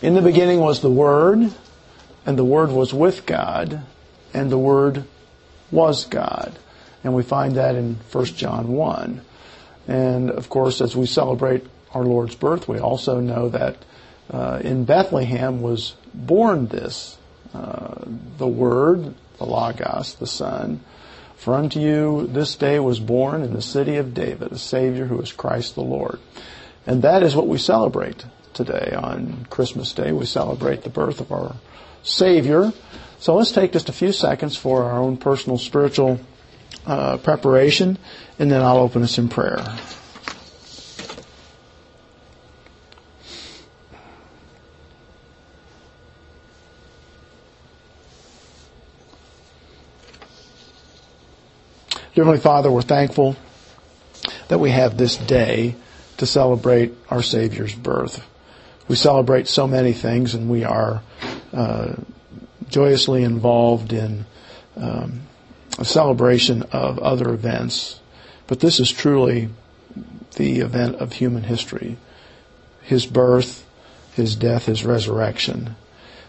In the beginning was the Word, and the Word was with God, and the Word was God. And we find that in 1 John 1. And of course, as we celebrate our Lord's birth, we also know that uh, in Bethlehem was born this, uh, the Word, the Logos, the Son. For unto you this day was born in the city of David a Savior who is Christ the Lord. And that is what we celebrate today on Christmas Day. We celebrate the birth of our Savior. So let's take just a few seconds for our own personal spiritual uh, preparation, and then I'll open us in prayer. Dear Heavenly Father, we're thankful that we have this day to celebrate our Savior's birth. We celebrate so many things, and we are uh, joyously involved in um, a celebration of other events. But this is truly the event of human history His birth, His death, His resurrection,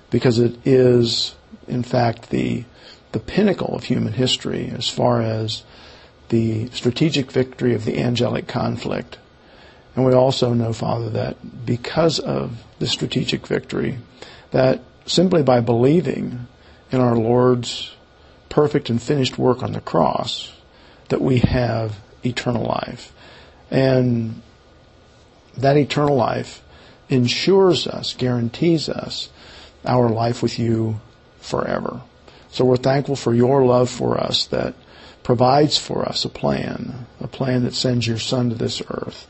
because it is, in fact, the the pinnacle of human history as far as the strategic victory of the angelic conflict. And we also know, Father, that because of the strategic victory, that simply by believing in our Lord's perfect and finished work on the cross, that we have eternal life. And that eternal life ensures us, guarantees us our life with you forever. So we're thankful for your love for us that provides for us a plan, a plan that sends your Son to this earth.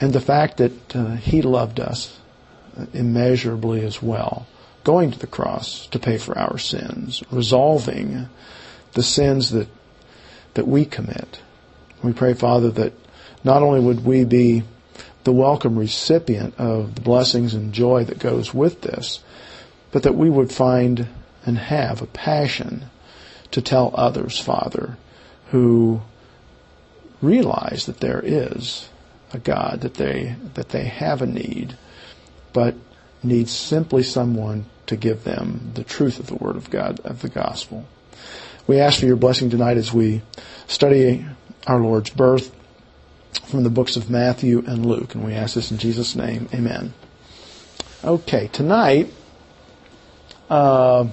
And the fact that uh, He loved us immeasurably as well, going to the cross to pay for our sins, resolving the sins that, that we commit. We pray, Father, that not only would we be the welcome recipient of the blessings and joy that goes with this, but that we would find and have a passion to tell others, Father, who realize that there is a God, that they, that they have a need, but need simply someone to give them the truth of the Word of God, of the gospel. We ask for your blessing tonight as we study our Lord's birth from the books of Matthew and Luke, and we ask this in Jesus' name. Amen. Okay, tonight, uh,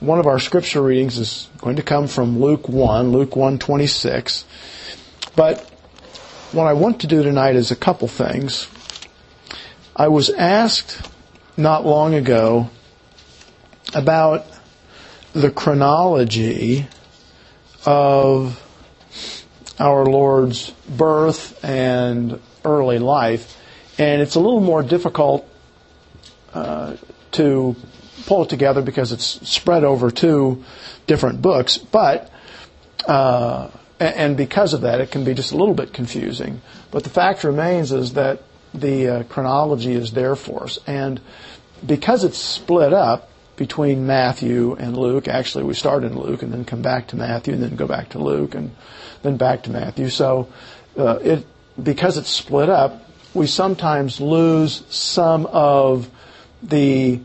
one of our scripture readings is going to come from Luke 1, Luke 1:26. But what I want to do tonight is a couple things. I was asked not long ago about the chronology of our Lord's birth and early life, and it's a little more difficult uh, to pull it together because it's spread over two different books, but uh, and because of that, it can be just a little bit confusing. But the fact remains is that the uh, chronology is there for us, and because it's split up between Matthew and Luke. Actually, we start in Luke and then come back to Matthew and then go back to Luke and then back to Matthew. So uh, it because it's split up, we sometimes lose some of the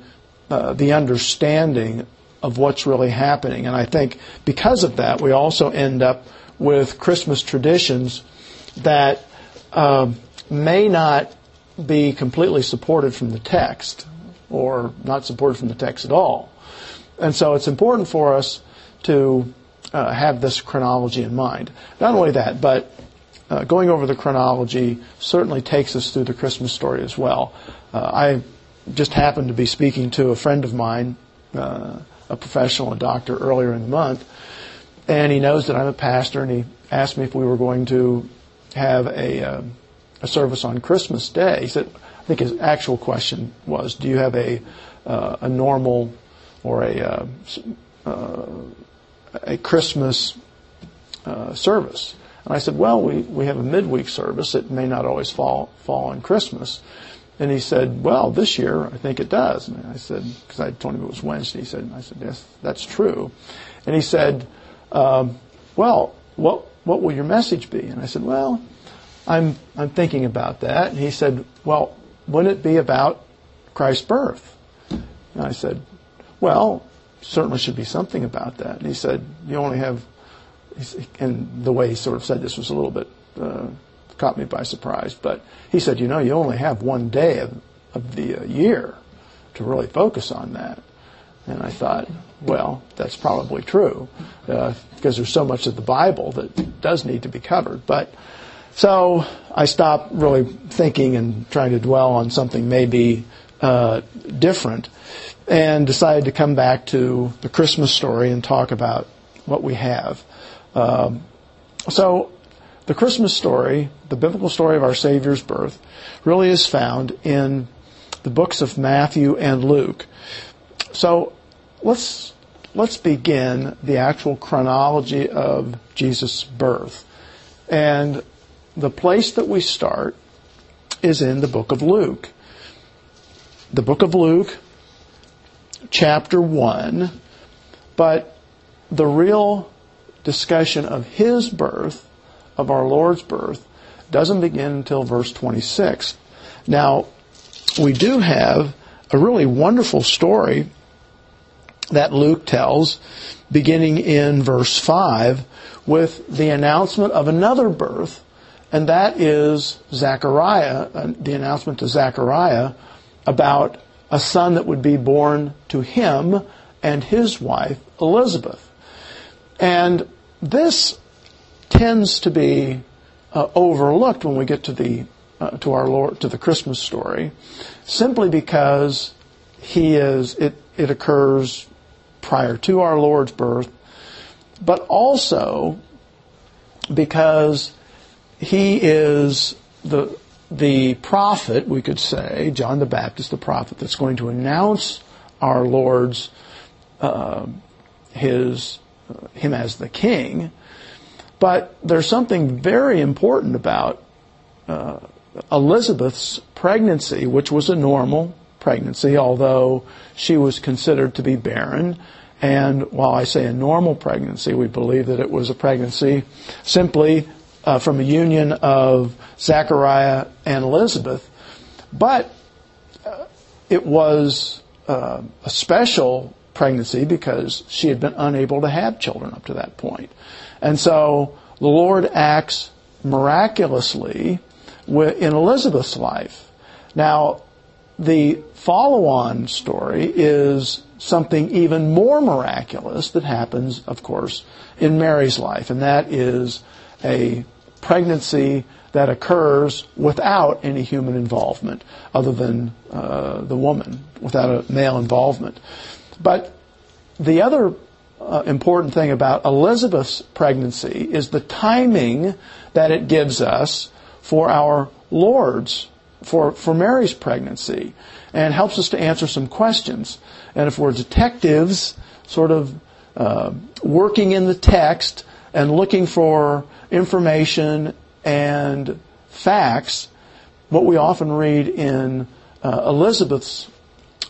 uh, the understanding of what's really happening. And I think because of that, we also end up with Christmas traditions that uh, may not be completely supported from the text or not supported from the text at all. And so it's important for us to uh, have this chronology in mind. Not only that, but uh, going over the chronology certainly takes us through the Christmas story as well. Uh, I just happened to be speaking to a friend of mine, uh, a professional, a doctor, earlier in the month, and he knows that I'm a pastor, and he asked me if we were going to have a, uh, a service on Christmas Day. He said, I think his actual question was, do you have a, uh, a normal or a, uh, uh, a Christmas uh, service? And I said, well, we, we have a midweek service. It may not always fall, fall on Christmas. And he said, well, this year I think it does. And I said, because I told him it was Wednesday. He said, I said, yes, that's true. And he said, um, well, what, what will your message be? And I said, well, I'm, I'm thinking about that. And he said, well, wouldn't it be about Christ's birth? And I said, well, certainly should be something about that. And he said, you only have, and the way he sort of said this was a little bit, uh, caught me by surprise, but he said, you know, you only have one day of, of the uh, year to really focus on that. And I thought, well, that's probably true, uh, because there's so much of the Bible that does need to be covered. But so I stopped really thinking and trying to dwell on something maybe uh, different, and decided to come back to the Christmas story and talk about what we have. Um, so the Christmas story, the biblical story of our Savior's birth, really is found in the books of Matthew and Luke. So let's let's begin the actual chronology of Jesus' birth. And the place that we start is in the book of Luke. The book of Luke, chapter 1, but the real discussion of his birth, of our Lord's birth, doesn't begin until verse 26. Now, we do have a really wonderful story that Luke tells, beginning in verse 5, with the announcement of another birth, and that is Zechariah, uh, the announcement to Zechariah about a son that would be born to him and his wife, Elizabeth. And this tends to be uh, overlooked when we get to the uh, to our Lord to the Christmas story, simply because he is it it occurs prior to our Lord's birth, but also because he is the the prophet, we could say, John the Baptist, the prophet, that's going to announce our Lord's uh, his uh, him as the king. But there's something very important about uh, Elizabeth's pregnancy, which was a normal pregnancy, although she was considered to be barren. And while I say a normal pregnancy, we believe that it was a pregnancy simply uh, from a union of Zachariah and Elizabeth. But uh, it was uh, a special pregnancy because she had been unable to have children up to that point. And so the Lord acts miraculously in Elizabeth's life. Now, the follow on story is something even more miraculous that happens, of course, in Mary's life, and that is a pregnancy that occurs without any human involvement other than uh, the woman, without a male involvement. But the other uh, important thing about Elizabeth's pregnancy is the timing that it gives us for our Lord's, for, for Mary's pregnancy, and helps us to answer some questions. And if we're detectives, sort of uh, working in the text and looking for information and facts, what we often read in uh, Elizabeth's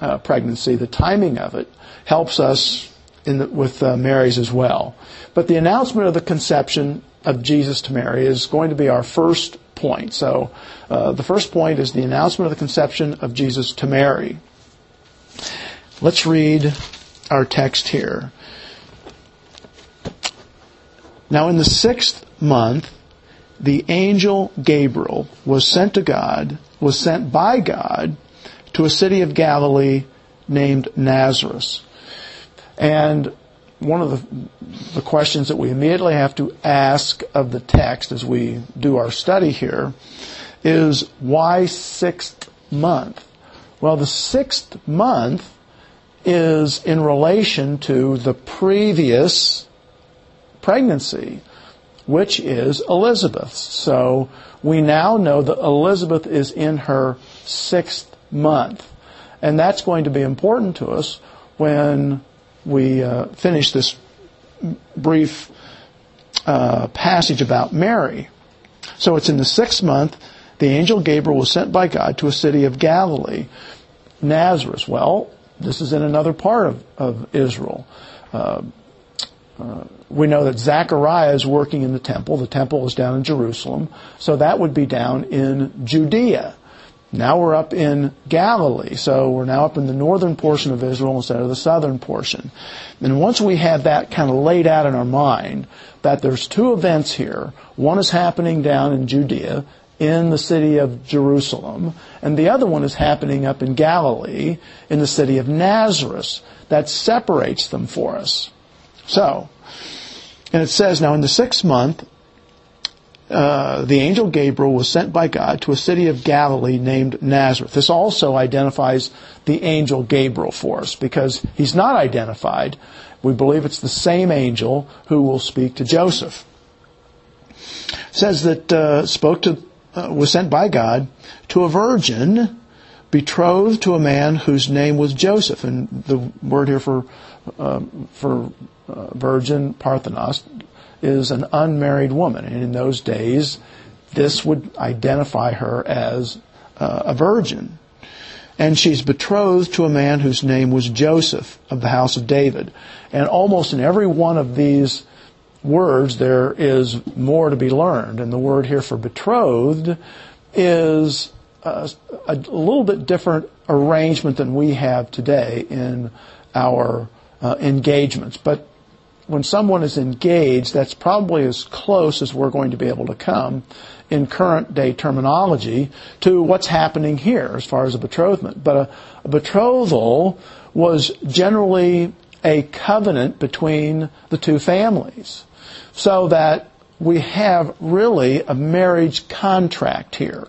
uh, pregnancy, the timing of it, helps us the, with uh, Mary's as well. But the announcement of the conception of Jesus to Mary is going to be our first point. So uh, the first point is the announcement of the conception of Jesus to Mary. Let's read our text here. Now, in the sixth month, the angel Gabriel was sent to God, was sent by God to a city of Galilee named Nazareth. And one of the, the questions that we immediately have to ask of the text as we do our study here is why sixth month? Well, the sixth month is in relation to the previous pregnancy, which is Elizabeth's. So we now know that Elizabeth is in her sixth month. And that's going to be important to us when we uh, finish this brief uh, passage about Mary. So it's in the sixth month, the angel Gabriel was sent by God to a city of Galilee, Nazareth. Well, this is in another part of, of Israel. Uh, uh, we know that Zechariah is working in the temple. The temple is down in Jerusalem. So that would be down in Judea. Now we're up in Galilee, so we're now up in the northern portion of Israel instead of the southern portion. And once we have that kind of laid out in our mind, that there's two events here. One is happening down in Judea, in the city of Jerusalem, and the other one is happening up in Galilee, in the city of Nazareth. That separates them for us. So, and it says, now in the sixth month, uh, the angel Gabriel was sent by God to a city of Galilee named Nazareth. This also identifies the angel Gabriel for us because he's not identified. We believe it's the same angel who will speak to Joseph. It says that uh, spoke to uh, was sent by God to a virgin betrothed to a man whose name was Joseph, and the word here for uh, for uh, virgin Parthenos is an unmarried woman. And in those days, this would identify her as uh, a virgin. And she's betrothed to a man whose name was Joseph of the house of David. And almost in every one of these words, there is more to be learned. And the word here for betrothed is a, a little bit different arrangement than we have today in our uh, engagements. But when someone is engaged, that's probably as close as we're going to be able to come in current day terminology to what's happening here as far as a betrothment. But a, a betrothal was generally a covenant between the two families. So that we have really a marriage contract here.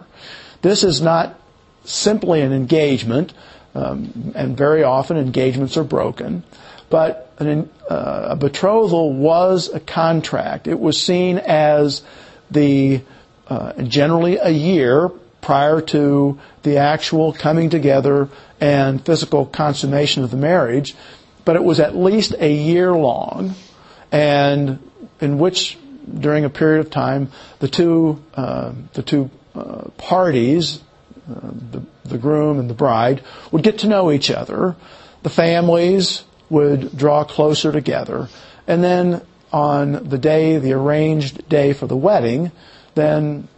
This is not simply an engagement, um, and very often engagements are broken. But an, uh, a betrothal was a contract. It was seen as the uh, generally a year prior to the actual coming together and physical consummation of the marriage, but it was at least a year long, and in which during a period of time the two uh, the two uh, parties, uh, the, the groom and the bride, would get to know each other. The families would draw closer together. And then on the day, the arranged day for the wedding, then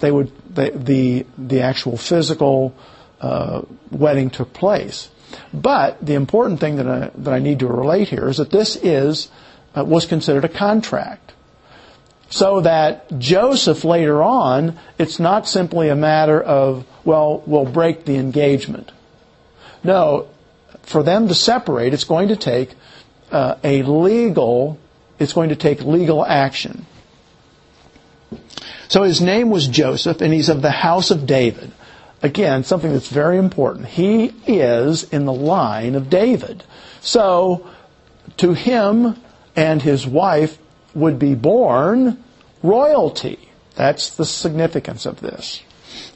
they would the the actual physical uh, wedding took place. But the important thing that I, that I need to relate here is that this is uh, was considered a contract. So that Joseph later on, it's not simply a matter of well, we'll break the engagement. No, for them to separate, it's going to take uh, a legal, it's going to take legal action. So his name was Joseph, and he's of the house of David. Again, something that's very important. He is in the line of David. So to him and his wife would be born royalty. That's the significance of this.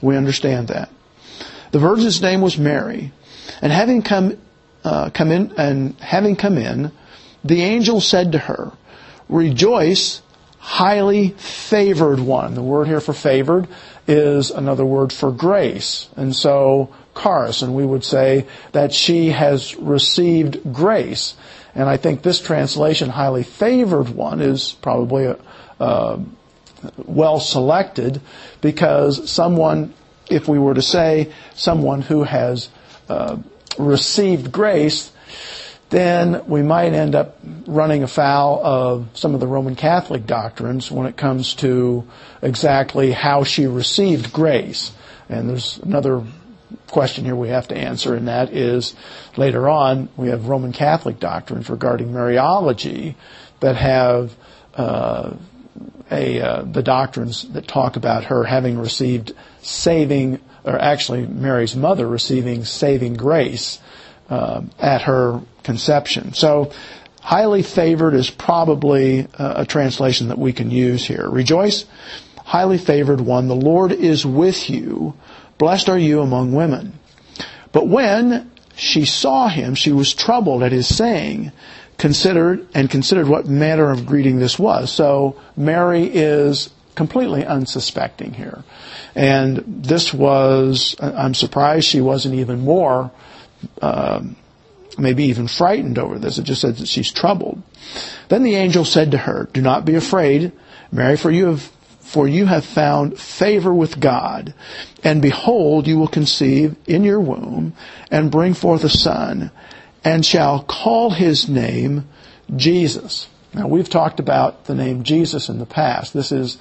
We understand that. The virgin's name was Mary. And having come uh, come in, and having come in, the angel said to her, Rejoice, highly favored one. The word here for favored is another word for grace. And so, charis, and we would say that she has received grace. And I think this translation, highly favored one, is probably a, uh, well selected because someone, if we were to say someone who has uh, received grace, then we might end up running afoul of some of the Roman Catholic doctrines when it comes to exactly how she received grace. And there's another question here we have to answer, and that is later on we have Roman Catholic doctrines regarding Mariology that have uh, a, uh, the doctrines that talk about her having received saving or actually Mary's mother receiving saving grace uh, at her conception. So, highly favored is probably a, a translation that we can use here. Rejoice, highly favored one, the Lord is with you. Blessed are you among women. But when she saw him, she was troubled at his saying, considered and considered what manner of greeting this was. So Mary is completely unsuspecting here. And this was, I'm surprised she wasn't even more, um, maybe even frightened over this. It just says that she's troubled. Then the angel said to her, Do not be afraid, Mary, for you have for you have found favor with God. And behold, you will conceive in your womb and bring forth a son and shall call his name Jesus. Now we've talked about the name Jesus in the past. This is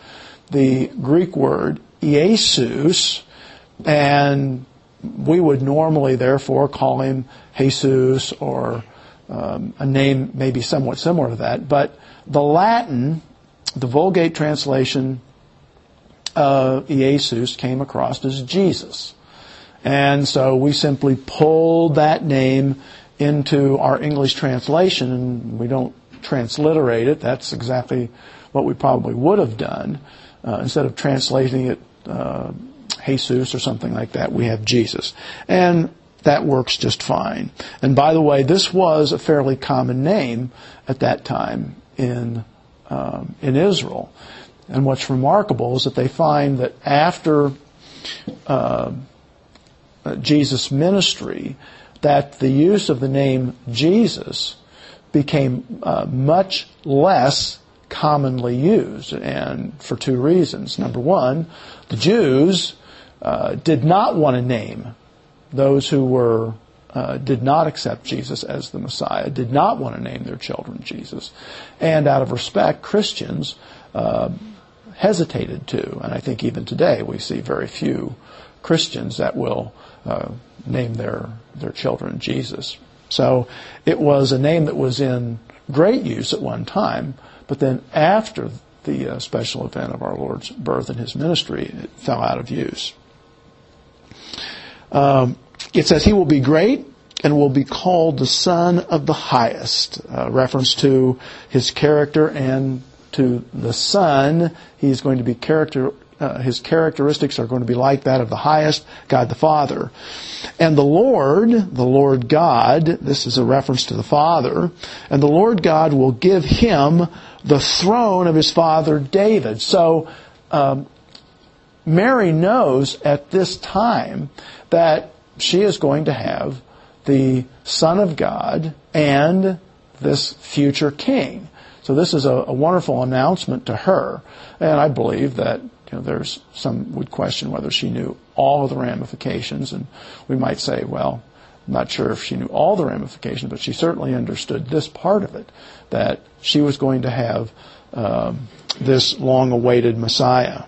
the Greek word Jesus and we would normally therefore call him Jesus or um, a name maybe somewhat similar to that. But the Latin, the Vulgate translation Jesus came across as Jesus. And so we simply pulled that name into our English translation and we don't transliterate it. That's exactly what we probably would have done. Uh, instead of translating it uh, Jesus or something like that, we have Jesus. And that works just fine. And by the way, this was a fairly common name at that time in um, in Israel. And what's remarkable is that they find that after uh, Jesus' ministry, that the use of the name Jesus became uh, much less commonly used, and for two reasons. Number one, the Jews uh, did not want to name those who were uh, did not accept Jesus as the Messiah, did not want to name their children Jesus, and out of respect, Christians uh, hesitated to. And I think even today we see very few Christians that will uh, name their their children Jesus. So it was a name that was in great use at one time, but then after the uh, special event of our Lord's birth and his ministry, it fell out of use. Um, it says he will be great and will be called the Son of the Highest, uh, reference to his character and to the Son. He's going to be character. Uh, his characteristics are going to be like that of the highest, God the Father. And the Lord, the Lord God, this is a reference to the Father, and the Lord God will give him the throne of his father David. So, um, Mary knows at this time that she is going to have the Son of God and this future king. So this is a, a, wonderful announcement to her, and I believe that you know, there's some would question whether she knew all of the ramifications, and we might say, well, I'm not sure if she knew all the ramifications, but she certainly understood this part of it, that she was going to have um, this long-awaited Messiah.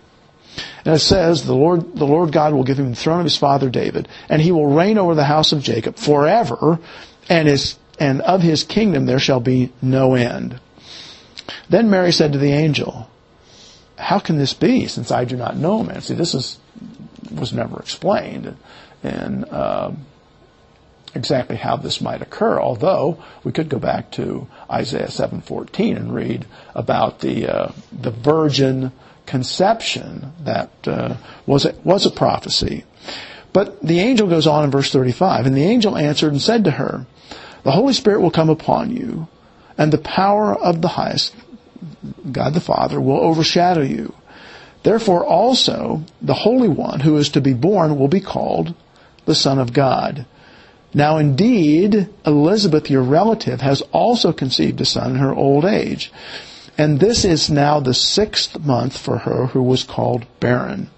And it says, the Lord, the Lord God will give him the throne of his father David, and he will reign over the house of Jacob forever, and his, and of his kingdom there shall be no end. Then Mary said to the angel, how can this be since I do not know man? See, this is, was never explained. And, uh, exactly how this might occur. Although we could go back to Isaiah 7:14 and read about the uh, the virgin conception that uh, was, a, was a prophecy. But the angel goes on in verse 35, and the angel answered and said to her, The Holy Spirit will come upon you, and the power of the highest, God the Father, will overshadow you. Therefore also the Holy One who is to be born will be called the Son of God. Now indeed, Elizabeth, your relative, has also conceived a son in her old age. And this is now the sixth month for her who was called barren.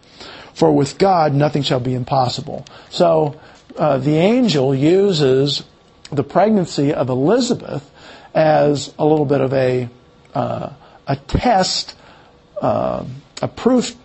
For with God nothing shall be impossible. So uh, the angel uses the pregnancy of Elizabeth as a little bit of a uh, a test, uh, a proof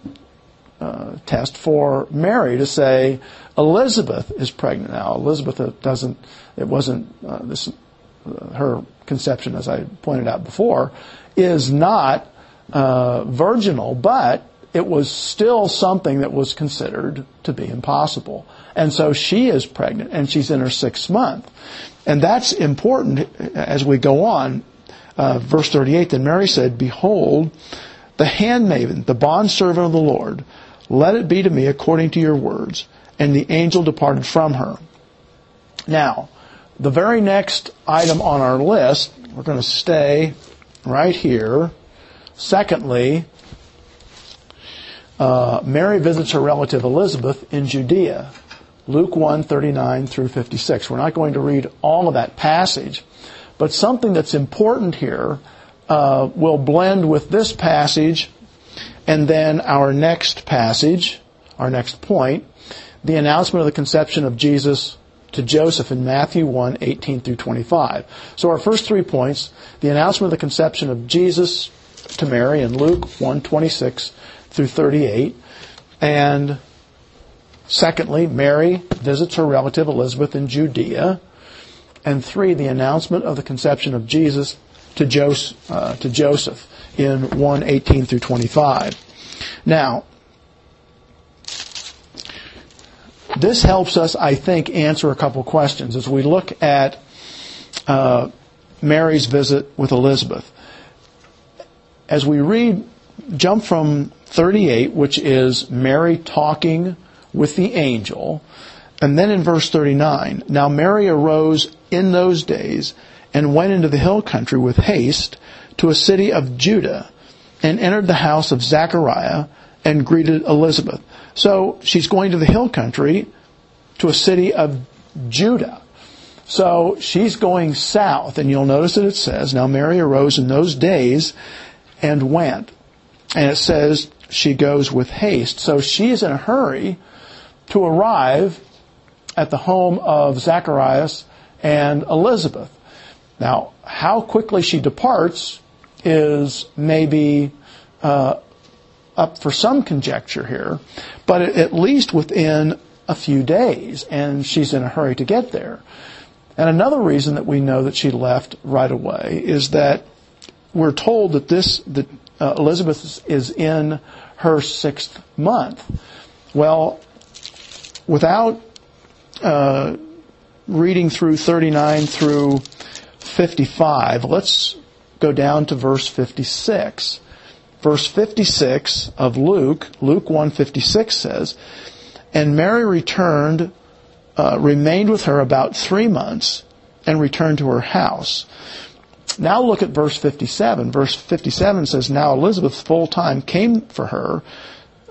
uh, test for Mary to say Elizabeth is pregnant now. Elizabeth doesn't. It wasn't uh, this uh, her conception, as I pointed out before, is not uh, virginal, but it was still something that was considered to be impossible. And so she is pregnant, and she's in her sixth month. And that's important as we go on. Uh, verse 38, then Mary said, Behold, the handmaiden, the bondservant of the Lord, let it be to me according to your words. And the angel departed from her. Now, the very next item on our list, we're going to stay right here. Secondly, uh, Mary visits her relative Elizabeth in Judea. Luke 1, 39 through 56. We're not going to read all of that passage, but something that's important here uh, will blend with this passage And then our next passage, our next point, the announcement of the conception of Jesus to Joseph in Matthew 1, 18 through 25. So our first three points, the announcement of the conception of Jesus to Mary in Luke 1, 26 through 38. And secondly, Mary visits her relative Elizabeth in Judea. And three, the announcement of the conception of Jesus to, Joseph, uh, to Joseph in 1, 18 through 25. Now, this helps us, I think, answer a couple questions as we look at uh, Mary's visit with Elizabeth. As we read, jump from 38, which is Mary talking with the angel, and then in verse 39, now Mary arose in those days and went into the hill country with haste to a city of Judah and entered the house of Zechariah and greeted Elizabeth. So she's going to the hill country to a city of Judah. So she's going south, and you'll notice that it says, Now Mary arose in those days and went. And it says she goes with haste. So she is in a hurry to arrive at the home of Zacharias and Elizabeth. Now, how quickly she departs is maybe uh, up for some conjecture here, but at least within a few days, and she's in a hurry to get there. And another reason that we know that she left right away is that we're told that this that uh, Elizabeth is in her sixth month. Well, without uh, reading through 39 through 55, let's go down to verse 56. Verse 56 of Luke, Luke 156 says, And Mary returned, uh, remained with her about three months, and returned to her house. Now look at verse 57. Verse 57 says, Now Elizabeth's full time came for her.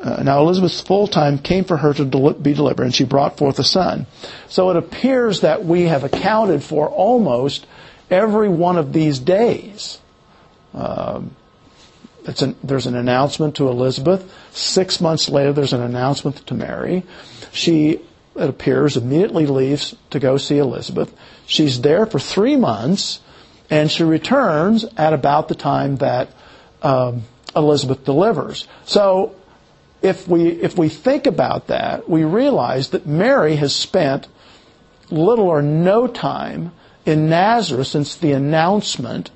Uh, now Elizabeth's full time came for her to del- be delivered, and she brought forth a son. So it appears that we have accounted for almost every one of these days. Um, an, there's an announcement to Elizabeth. Six months later, there's an announcement to Mary. She, it appears, immediately leaves to go see Elizabeth. She's there for three months, and she returns at about the time that um, Elizabeth delivers. So, if we if we think about that, we realize that Mary has spent little or no time in Nazareth since the announcement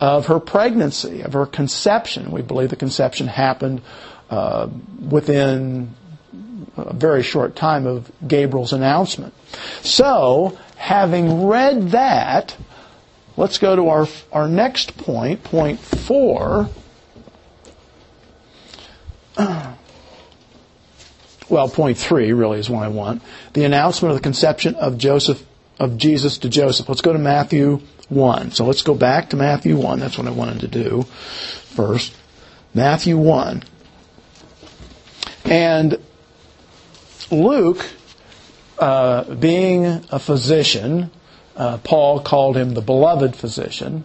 of her pregnancy, of her conception. We believe the conception happened uh, within a very short time of Gabriel's announcement. So, having read that, let's go to our, our next point, point four. Well, point three really is what I want. The announcement of the conception of Joseph of Jesus to Joseph. Let's go to Matthew 1. So let's go back to Matthew 1. That's what I wanted to do first. Matthew 1. And Luke, uh, being a physician, uh, Paul called him the beloved physician,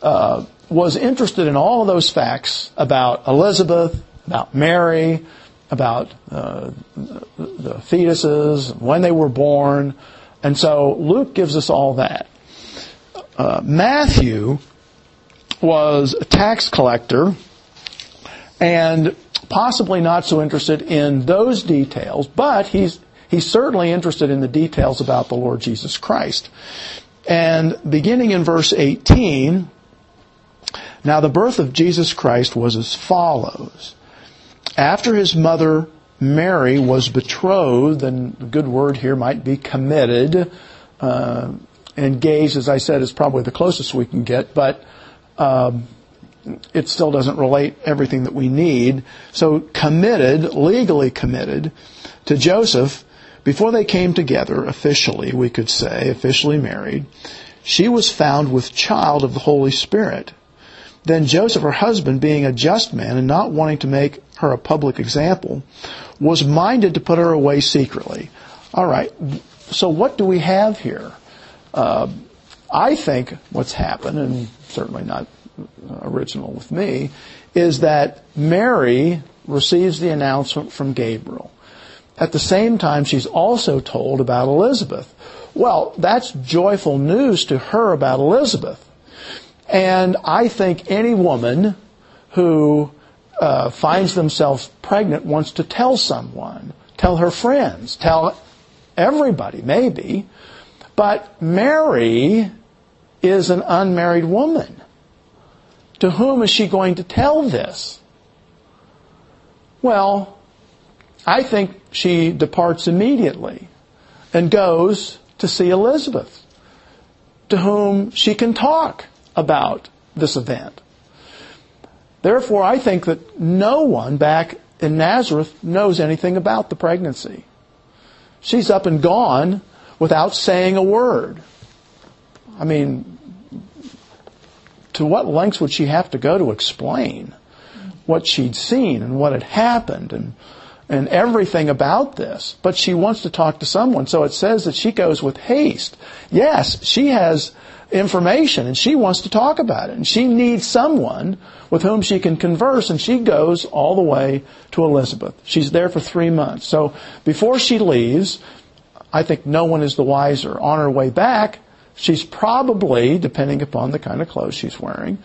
uh, was interested in all of those facts about Elizabeth, about Mary, about uh, the fetuses, when they were born, and so Luke gives us all that. Uh, Matthew was a tax collector and possibly not so interested in those details, but he's he's certainly interested in the details about the Lord Jesus Christ. And beginning in verse 18, now the birth of Jesus Christ was as follows. After his mother Mary was betrothed, and the good word here might be committed. Uh, engaged, as I said, is probably the closest we can get, but um, it still doesn't relate everything that we need. So committed, legally committed to Joseph before they came together officially, we could say, officially married. She was found with child of the Holy Spirit. Then Joseph, her husband, being a just man and not wanting to make her a public example, was minded to put her away secretly. All right, so what do we have here? Uh, I think what's happened, and certainly not original with me, is that Mary receives the announcement from Gabriel. At the same time, she's also told about Elizabeth. Well, that's joyful news to her about Elizabeth. And I think any woman who uh, finds themselves pregnant wants to tell someone, tell her friends, tell everybody, maybe. But Mary is an unmarried woman. To whom is she going to tell this? Well, I think she departs immediately and goes to see Elizabeth, to whom she can talk about this event. Therefore, I think that no one back in Nazareth knows anything about the pregnancy. She's up and gone without saying a word. I mean, to what lengths would she have to go to explain what she'd seen and what had happened and and everything about this, but she wants to talk to someone. So it says that she goes with haste. Yes, she has information and she wants to talk about it and she needs someone with whom she can converse and she goes all the way to Elizabeth. She's there for three months. So before she leaves, I think no one is the wiser. On her way back, she's probably, depending upon the kind of clothes she's wearing,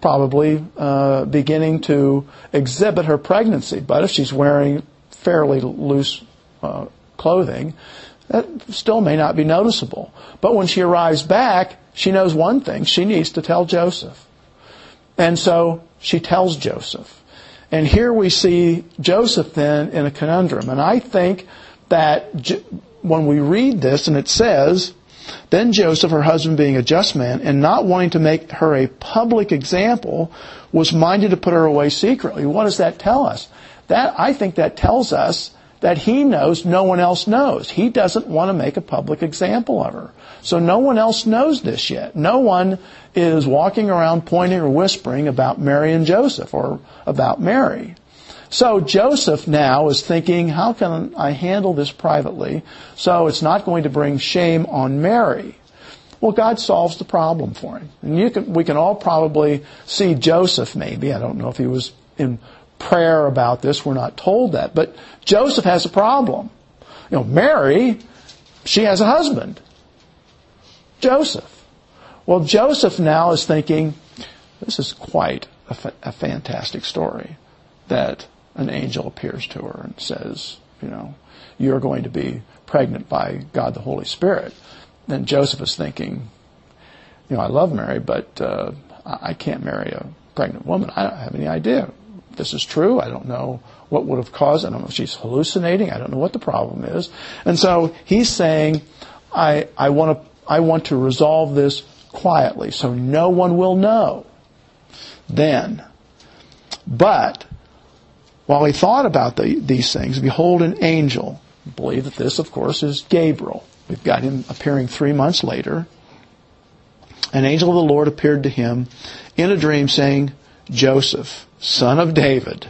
probably uh, beginning to exhibit her pregnancy. But if she's wearing fairly loose uh, clothing, that still may not be noticeable. But when she arrives back, she knows one thing. She needs to tell Joseph. And so she tells Joseph. And here we see Joseph then in a conundrum. And I think that when we read this and it says, then Joseph, her husband being a just man, and not wanting to make her a public example, was minded to put her away secretly. What does that tell us? That, I think that tells us that he knows no one else knows. He doesn't want to make a public example of her. So no one else knows this yet. No one is walking around pointing or whispering about Mary and Joseph or about Mary. So Joseph now is thinking, how can I handle this privately so it's not going to bring shame on Mary? Well, God solves the problem for him. And can, we can all probably see Joseph maybe. I don't know if he was in prayer about this. We're not told that. But Joseph has a problem. You know, Mary, she has a husband. Joseph. Well, Joseph now is thinking, this is quite a, fa- a fantastic story that an angel appears to her and says, you know, you're going to be pregnant by God the Holy Spirit. Then Joseph is thinking, you know, I love Mary, but uh, I can't marry a pregnant woman. I don't have any idea this is true. I don't know what would have caused. I don't know if she's hallucinating. I don't know what the problem is. And so he's saying, I, I want to, I want to resolve this quietly so no one will know. Then, but while he thought about the, these things, behold, an angel. Believe that this, of course, is Gabriel. We've got him appearing three months later. An angel of the Lord appeared to him in a dream, saying, Joseph, son of David,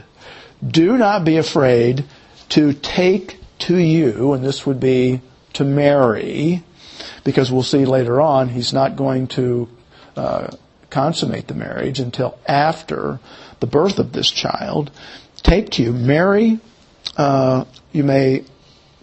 do not be afraid to take to you, and this would be to Mary, because we'll see later on he's not going to uh, consummate the marriage until after the birth of this child. Take to you Mary. Uh, you may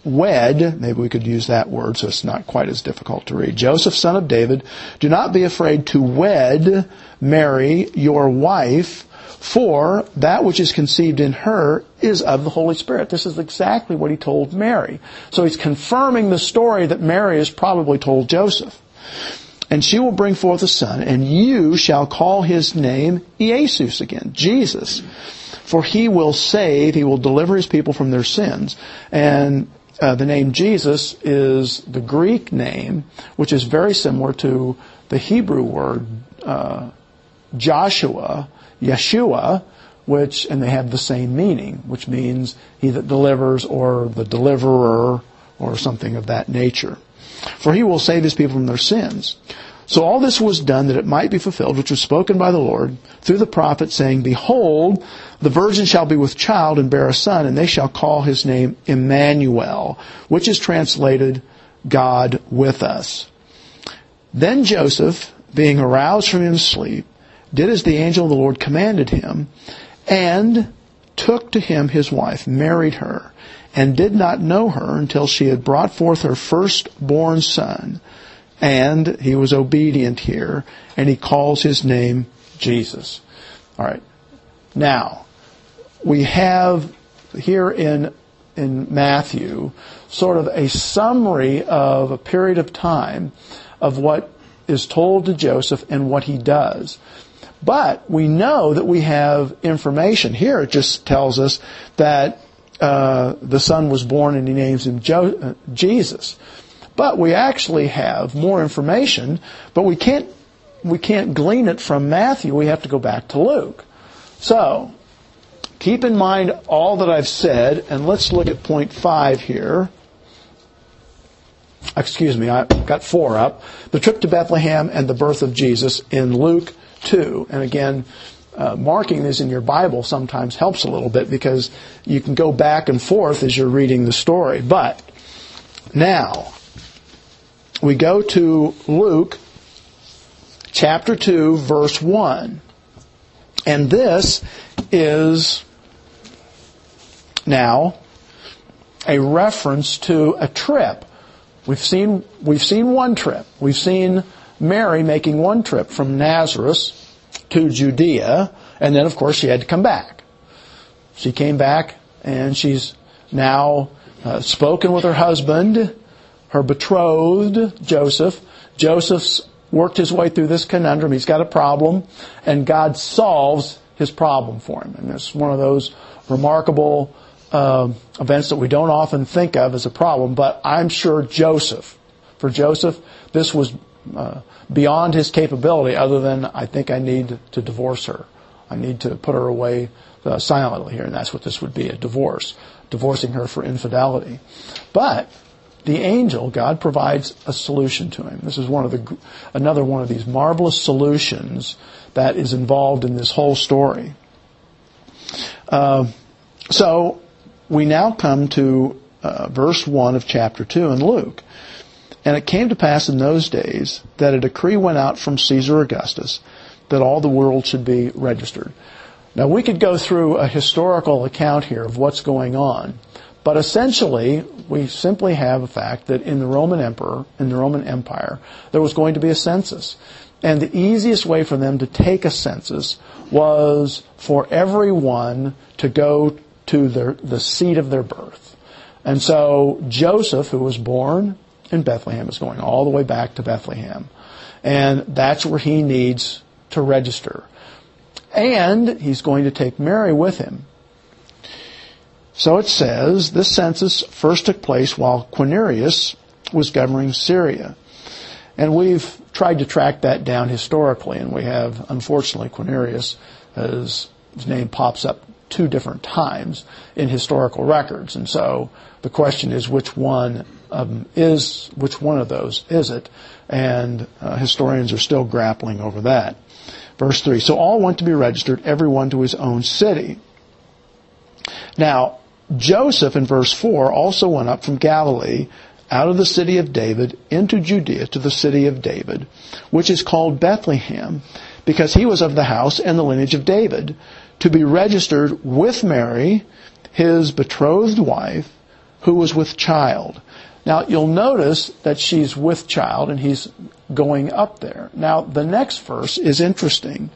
wed, maybe we could use that word so it's not quite as difficult to read. Joseph, son of David, do not be afraid to wed Mary, your wife, for that which is conceived in her is of the Holy Spirit. This is exactly what he told Mary. So he's confirming the story that Mary has probably told Joseph. And she will bring forth a son, and you shall call his name Jesus again, Jesus. For he will save, he will deliver his people from their sins. And uh, the name Jesus is the Greek name, which is very similar to the Hebrew word uh, Joshua, Yeshua, which, and they have the same meaning, which means he that delivers or the deliverer or something of that nature. For he will save his people from their sins. So all this was done that it might be fulfilled, which was spoken by the Lord through the prophet, saying, Behold, the virgin shall be with child and bear a son, and they shall call his name Emmanuel, which is translated God with us. Then Joseph, being aroused from his sleep, did as the angel of the Lord commanded him, and took to him his wife, married her, and did not know her until she had brought forth her firstborn son. And he was obedient here, and he calls his name Jesus. All right. Now, we have here in, in Matthew sort of a summary of a period of time of what is told to Joseph and what he does. But we know that we have information. Here it just tells us that uh, the son was born and he names him jo- uh, Jesus. But we actually have more information, but we can't we can't glean it from Matthew. We have to go back to Luke. So keep in mind all that I've said, and let's look at point five here. Excuse me, I got four up. The trip to Bethlehem and the birth of Jesus in Luke 2. And again, uh, marking this in your Bible sometimes helps a little bit because you can go back and forth as you're reading the story. But now, we go to Luke chapter 2, verse 1. And this is now a reference to a trip. We've seen, we've seen one trip. We've seen Mary making one trip from Nazareth to Judea, and then of course she had to come back. She came back and she's now uh, spoken with her husband, her betrothed, Joseph. Joseph's worked his way through this conundrum. He's got a problem, and God solves his problem for him. And it's one of those remarkable uh, events that we don't often think of as a problem, but I'm sure Joseph, for Joseph, this was uh, beyond his capability other than I think I need to divorce her. I need to put her away uh, silently here, and that's what this would be, a divorce, divorcing her for infidelity. But the angel, God provides a solution to him. This is one of the, another one of these marvelous solutions that is involved in this whole story. Uh, so we now come to uh, verse 1 of chapter 2 in Luke. And it came to pass in those days that a decree went out from Caesar Augustus that all the world should be registered. Now we could go through a historical account here of what's going on, but essentially we simply have a fact that in the Roman Emperor, in the Roman Empire, there was going to be a census. And the easiest way for them to take a census was for everyone to go to their, the seat of their birth. And so Joseph, who was born in Bethlehem is going all the way back to Bethlehem. And that's where he needs to register. And he's going to take Mary with him. So it says, this census first took place while Quirinius was governing Syria. And we've tried to track that down historically, and we have, unfortunately, Quirinius, his, his name pops up two different times in historical records. And so the question is which one um, is, which one of those is it? And uh, historians are still grappling over that. Verse 3. So all went to be registered, everyone to his own city. Now, Joseph in verse 4 also went up from Galilee out of the city of David into Judea to the city of David, which is called Bethlehem, because he was of the house and the lineage of David, to be registered with Mary, his betrothed wife, who was with child. Now, you'll notice that she's with child and he's going up there. Now, the next verse is interesting.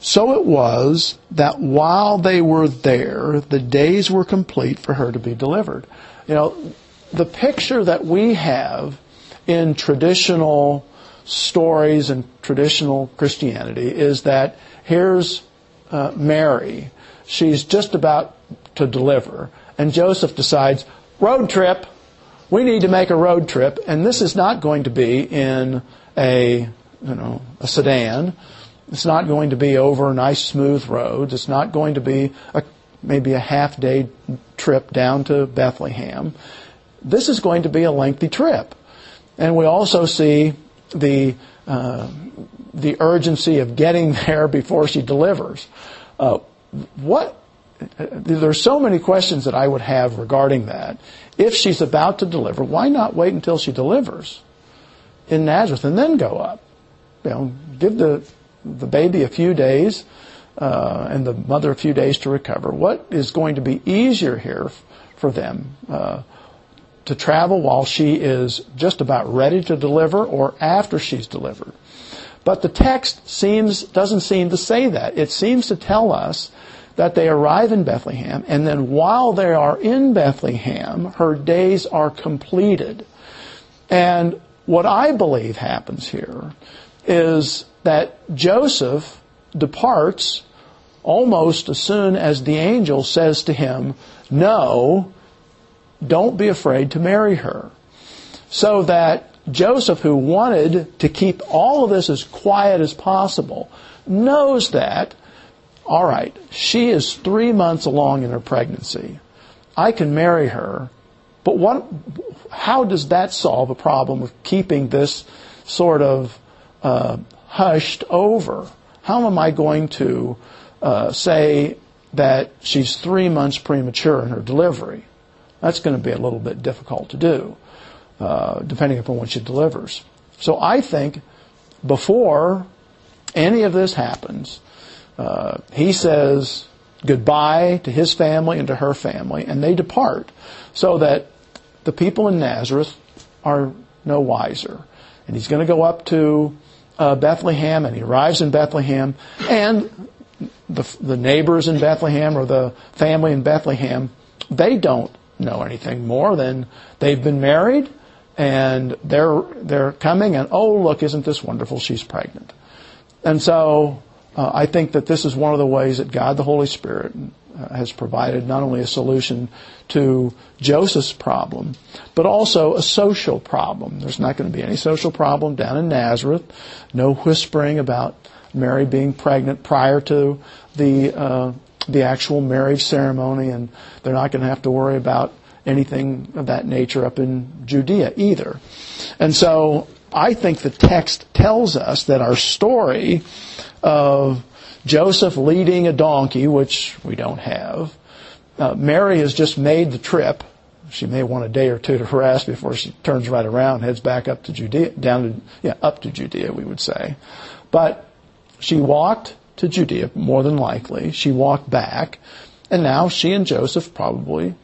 So it was that while they were there, the days were complete for her to be delivered. You know, the picture that we have in traditional stories and traditional Christianity is that here's uh, Mary. She's just about to deliver. And Joseph decides, road trip. We need to make a road trip. And this is not going to be in a, you know, a sedan. It's not going to be over nice smooth roads. It's not going to be a, maybe a half day trip down to Bethlehem. This is going to be a lengthy trip. And we also see the, uh, the urgency of getting there before she delivers. Uh, what? There's so many questions that I would have regarding that. If she's about to deliver, why not wait until she delivers in Nazareth and then go up? You know, give the the baby a few days, uh, and the mother a few days to recover. What is going to be easier here for them? Uh, to travel while she is just about ready to deliver or after she's delivered. But the text seems, doesn't seem to say that. It seems to tell us that they arrive in Bethlehem, and then while they are in Bethlehem, her days are completed. And what I believe happens here is that Joseph departs almost as soon as the angel says to him, No, don't be afraid to marry her. So that Joseph, who wanted to keep all of this as quiet as possible, knows that, all right, she is three months along in her pregnancy. I can marry her, but what, how does that solve a problem of keeping this sort of uh, hushed over? How am I going to uh, say that she's three months premature in her delivery? That's going to be a little bit difficult to do, uh, depending upon when she delivers. So I think before any of this happens, uh, he says goodbye to his family and to her family, and they depart, so that the people in Nazareth are no wiser. And he's going to go up to uh, Bethlehem, and he arrives in Bethlehem, and the, the neighbors in Bethlehem or the family in Bethlehem, they don't know anything more than they've been married and they're they're coming and oh look isn't this wonderful she's pregnant and so uh, I think that this is one of the ways that God the Holy Spirit uh, has provided not only a solution to Joseph's problem but also a social problem there's not going to be any social problem down in Nazareth no whispering about Mary being pregnant prior to the uh, the actual marriage ceremony, and they're not going to have to worry about anything of that nature up in Judea either. And so I think the text tells us that our story of Joseph leading a donkey, which we don't have, uh, Mary has just made the trip. She may want a day or two to rest before she turns right around, heads back up to Judea, down to, yeah, up to Judea, we would say. But she walked to Judea, more than likely. She walked back, and now she and Joseph probably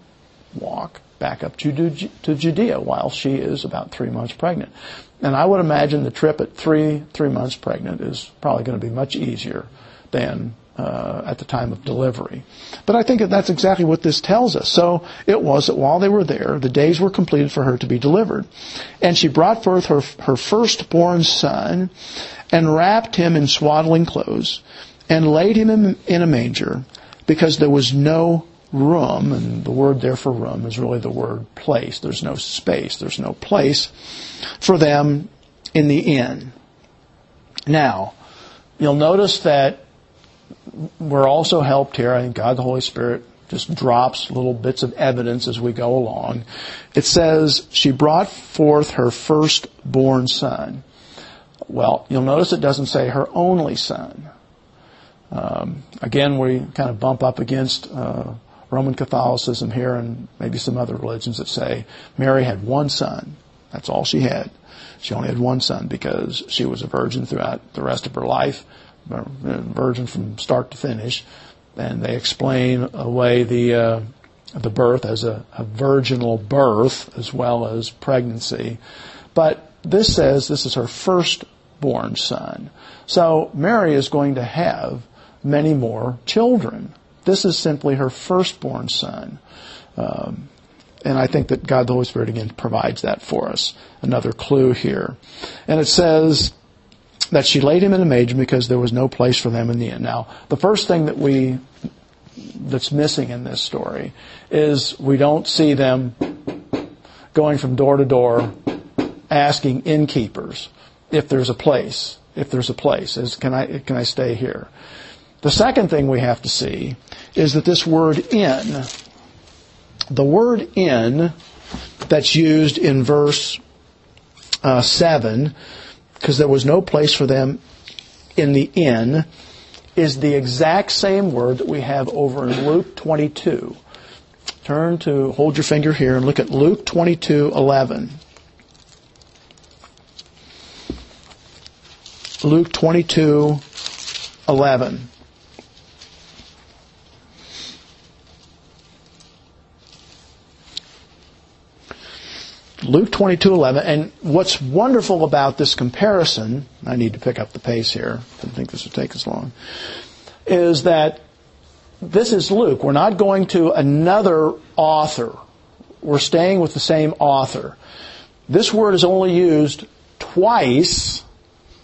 walk back up to, to Judea while she is about three months pregnant. And I would imagine the trip at three three months pregnant is probably going to be much easier than uh, at the time of delivery. But I think that that's exactly what this tells us. So it was that while they were there, the days were completed for her to be delivered. And she brought forth her, her firstborn son and wrapped him in swaddling clothes and laid him in, in a manger because there was no room, and the word there for room is really the word place. There's no space, there's no place for them in the inn. Now, you'll notice that we're also helped here. I think God the Holy Spirit just drops little bits of evidence as we go along. It says, she brought forth her firstborn son. Well, you'll notice it doesn't say her only son. Um, again, we kind of bump up against uh, Roman Catholicism here and maybe some other religions that say Mary had one son. That's all she had. She only had one son because she was a virgin throughout the rest of her life, virgin from start to finish. And they explain away the uh, the birth as a, a virginal birth as well as pregnancy. But this says this is her firstborn son. So Mary is going to have many more children. This is simply her firstborn son. Um, and I think that God the Holy Spirit again provides that for us. Another clue here. And it says that she laid him in a manger because there was no place for them in the inn. Now, the first thing that we that's missing in this story is we don't see them going from door to door asking innkeepers if there's a place. If there's a place, is can I can I stay here? The second thing we have to see is that this word in, the word in that's used in verse uh, 7, because there was no place for them in the inn, is the exact same word that we have over in Luke 22. Turn to, hold your finger here and look at Luke 22, 11. Luke 22, 11. Luke 22:11, and what's wonderful about this comparison, I need to pick up the pace here. Didn't think this would take as long. Is that this is Luke. We're not going to another author. We're staying with the same author. This word is only used twice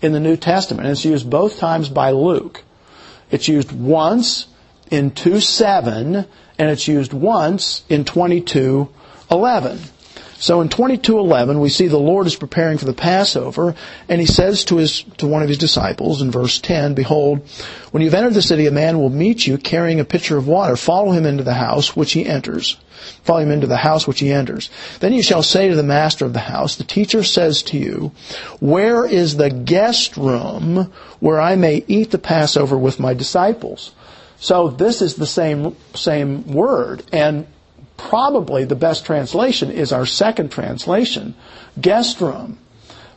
in the New Testament. It's used both times by Luke. It's used once in 2:7 and it's used once in 22:11. So in 22:11 we see the Lord is preparing for the Passover and he says to his to one of his disciples in verse 10, behold, when you've entered the city a man will meet you carrying a pitcher of water, follow him into the house which he enters. Follow him into the house which he enters. Then you shall say to the master of the house, the teacher says to you, where is the guest room where I may eat the Passover with my disciples? So this is the same same word and probably the best translation is our second translation, guest room.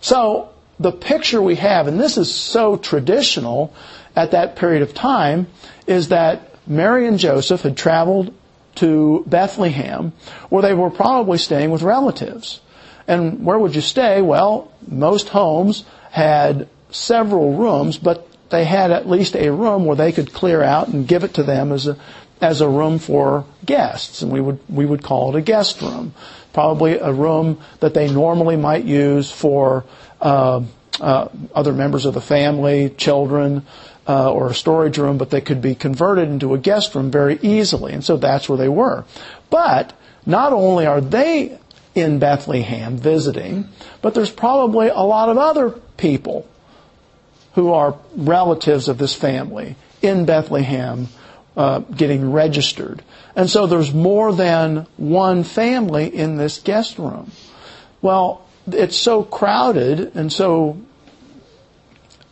So the picture we have, and this is so traditional at that period of time, is that Mary and Joseph had traveled to Bethlehem where they were probably staying with relatives. And where would you stay? Well, most homes had several rooms, but they had at least a room where they could clear out and give it to them as a as a room for guests, and we would we would call it a guest room. Probably a room that they normally might use for uh, uh, other members of the family, children, uh, or a storage room, but they could be converted into a guest room very easily, and so that's where they were. But not only are they in Bethlehem visiting, but there's probably a lot of other people who are relatives of this family in Bethlehem uh, getting registered. And so there's more than one family in this guest room. Well, it's so crowded and so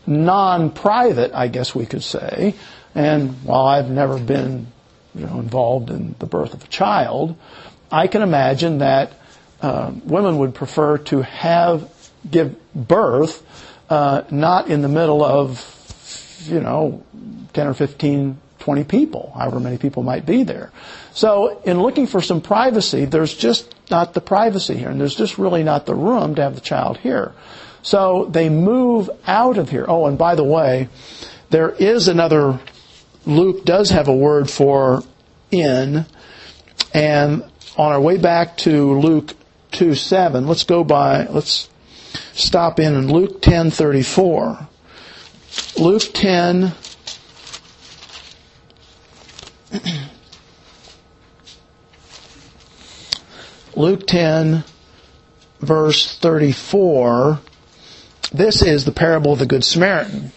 non-private, I guess we could say. And while I've never been you know, involved in the birth of a child, I can imagine that uh, women would prefer to have give birth uh, not in the middle of you know 10 or 15 20 people, however many people might be there. So in looking for some privacy, there's just not the privacy here, and there's just really not the room to have the child here. So they move out of here. Oh, and by the way, there is another, Luke does have a word for in, and on our way back to Luke 2 7, let's go by, let's stop in in Luke 10 34. Luke 10 Luke 10, verse 34, this is the parable of the Good Samaritan.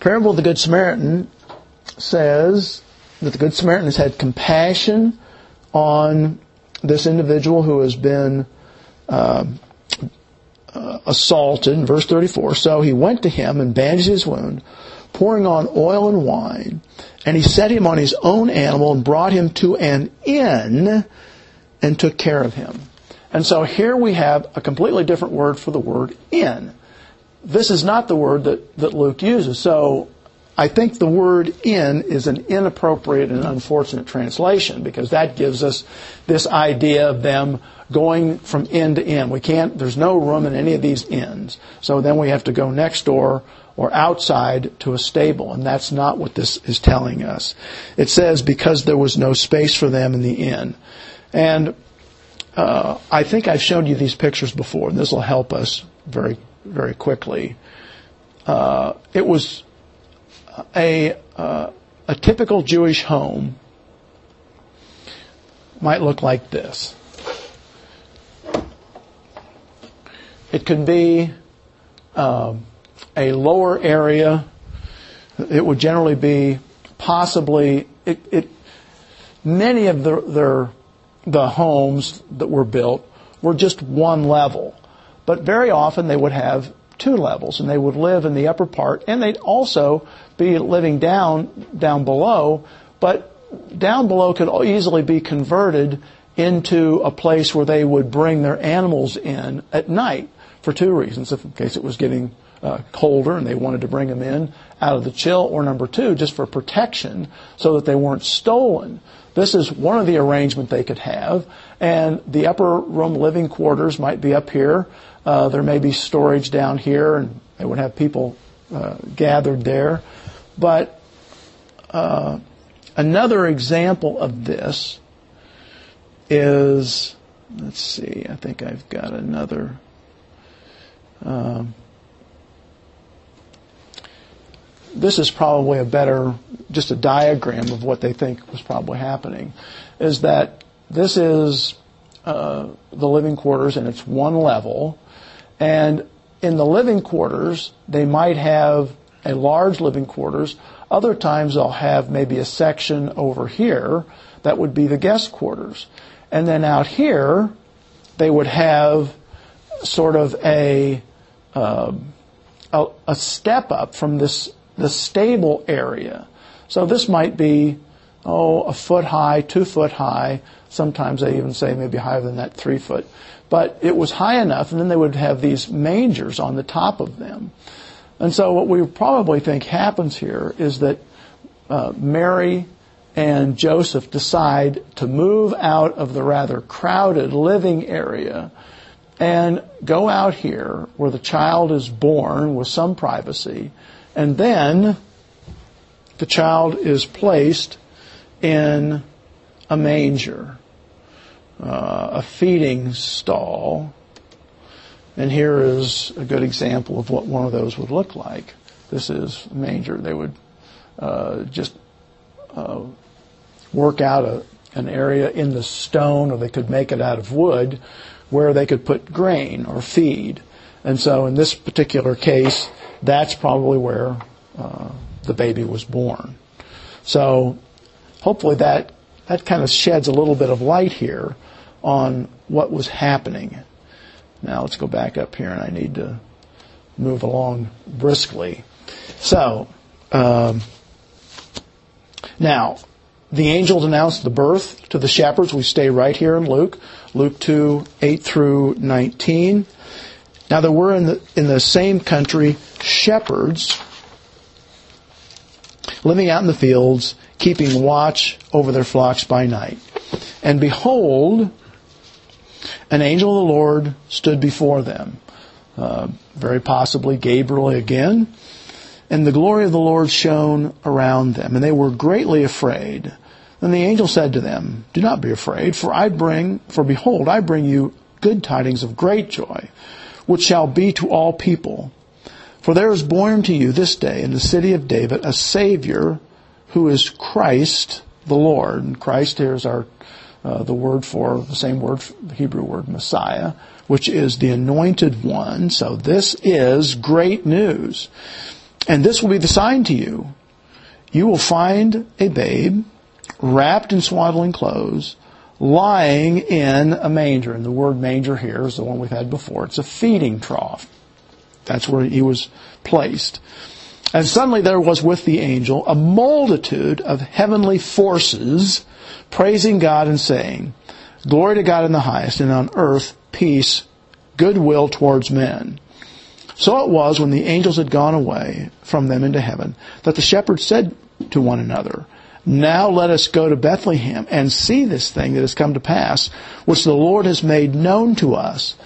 Parable of the Good Samaritan says that the Good Samaritan has had compassion on this individual who has been uh, uh, assaulted. Verse 34, so he went to him and bandaged his wound, pouring on oil and wine, and he set him on his own animal and brought him to an inn and took care of him. And so here we have a completely different word for the word inn. This is not the word that, that Luke uses. So I think the word inn is an inappropriate and unfortunate translation because that gives us this idea of them going from inn to inn. We can't, there's no room in any of these inns. So then we have to go next door or outside to a stable, and that's not what this is telling us. It says because there was no space for them in the inn. And uh, I think I've shown you these pictures before, and this will help us very, very quickly. Uh, it was a uh, a typical Jewish home might look like this. It could be um, a lower area. It would generally be possibly it, it many of the, their the homes that were built were just one level, but very often they would have two levels, and they would live in the upper part, and they'd also be living down down below, but down below could easily be converted into a place where they would bring their animals in at night for two reasons. If in case it was getting uh, colder and they wanted to bring them in out of the chill, or number two, just for protection so that they weren't stolen. This is one of the arrangement they could have. and the upper room living quarters might be up here. Uh, there may be storage down here, and they would have people uh, gathered there. But uh, another example of this is, let's see, I think I've got another. Um, this is probably a better, just a diagram of what they think was probably happening, is that this is uh, the living quarters and it's one level. And in the living quarters, they might have a large living quarters. Other times they'll have maybe a section over here that would be the guest quarters. And then out here, they would have sort of a, uh, a, a step up from this the stable area. So this might be, oh, a foot high, two foot high. Sometimes they even say maybe higher than that, three foot. But it was high enough, and then they would have these mangers on the top of them. And so what we probably think happens here is that uh, Mary and Joseph decide to move out of the rather crowded living area and go out here where the child is born with some privacy and then the child is placed in a manger, uh, a feeding stall. And here is a good example of what one of those would look like. This is a manger. They would uh, just uh, work out a, an area in the stone, or they could make it out of wood, where they could put grain or feed. And so in this particular case, that's probably where uh, the baby was born. So hopefully that that kind of sheds a little bit of light here on what was happening. Now let's go back up here, and I need to move along briskly. So um, now the angels announced the birth to the shepherds. We stay right here in Luke, Luke two eight through nineteen. Now there were in the, in the same country shepherds living out in the fields, keeping watch over their flocks by night. And behold, an angel of the Lord stood before them, uh, very possibly Gabriel again, and the glory of the Lord shone around them, and they were greatly afraid. Then the angel said to them, Do not be afraid, for I bring, for behold, I bring you good tidings of great joy which shall be to all people. For there is born to you this day in the city of David a Savior who is Christ the Lord. And Christ here is our, uh, the word for, the same word, the Hebrew word Messiah, which is the anointed one. So this is great news. And this will be the sign to you. You will find a babe wrapped in swaddling clothes lying in a manger. And the word manger here is the one we've had before. It's a feeding trough. That's where he was placed. And suddenly there was with the angel a multitude of heavenly forces praising God and saying, Glory to God in the highest, and on earth peace, goodwill towards men. So it was when the angels had gone away from them into heaven that the shepherds said to one another, now let us go to Bethlehem and see this thing that has come to pass, which the Lord has made known to us.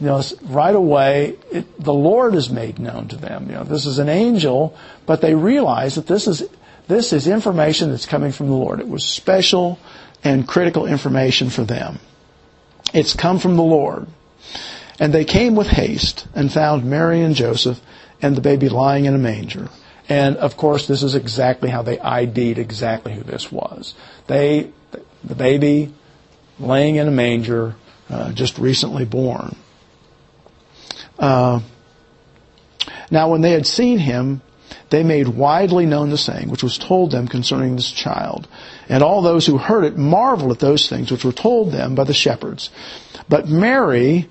You know, right away, it, the Lord is made known to them. You know, this is an angel, but they realize that this is this is information that's coming from the Lord. It was special and critical information for them. It's come from the Lord. And they came with haste and found Mary and Joseph and the baby lying in a manger. And of course, this is exactly how they ID'd exactly who this was. They, the baby laying in a manger, uh, just recently born. Uh, now, when they had seen him, they made widely known the saying which was told them concerning this child. And all those who heard it marveled at those things which were told them by the shepherds. But Mary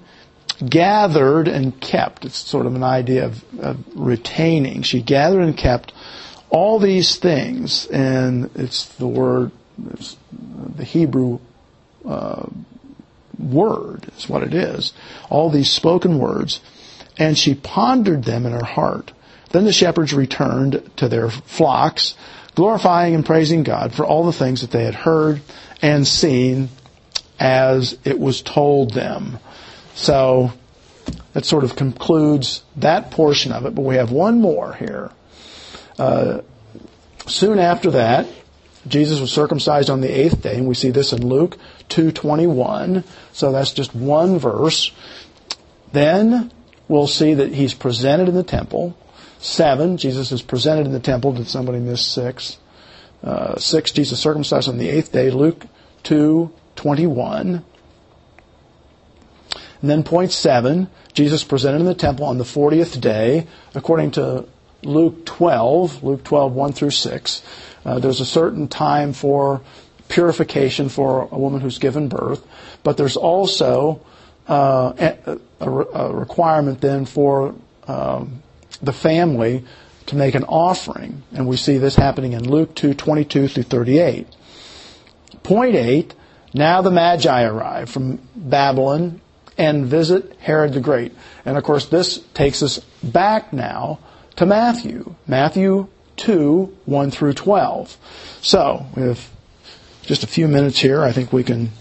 gathered and kept. It's sort of an idea of, of retaining. She gathered and kept all these things, and it's the word, it's the Hebrew uh, word is what it is. All these spoken words, and she pondered them in her heart. Then the shepherds returned to their flocks, glorifying and praising God for all the things that they had heard and seen, as it was told them. So that sort of concludes that portion of it, but we have one more here. Uh, soon after that, Jesus was circumcised on the eighth day, and we see this in Luke 2.21. So that's just one verse. Then we'll see that he's presented in the temple. Seven, Jesus is presented in the temple. Did somebody miss six? Uh, six, Jesus circumcised on the eighth day. Luke 2.21. And then point seven, Jesus presented in the temple on the 40th day, according to Luke 12, Luke 12, 1 through 6. Uh, there's a certain time for purification for a woman who's given birth, but there's also uh, a, a, requirement then for um, the family to make an offering, and we see this happening in Luke 2, 22 through 38. Point 8, now the Magi arrive from Babylon and visit Herod the Great. And of course, this takes us back now to Matthew. Matthew 2, 1 through 12. So, we have just a few minutes here. I think we can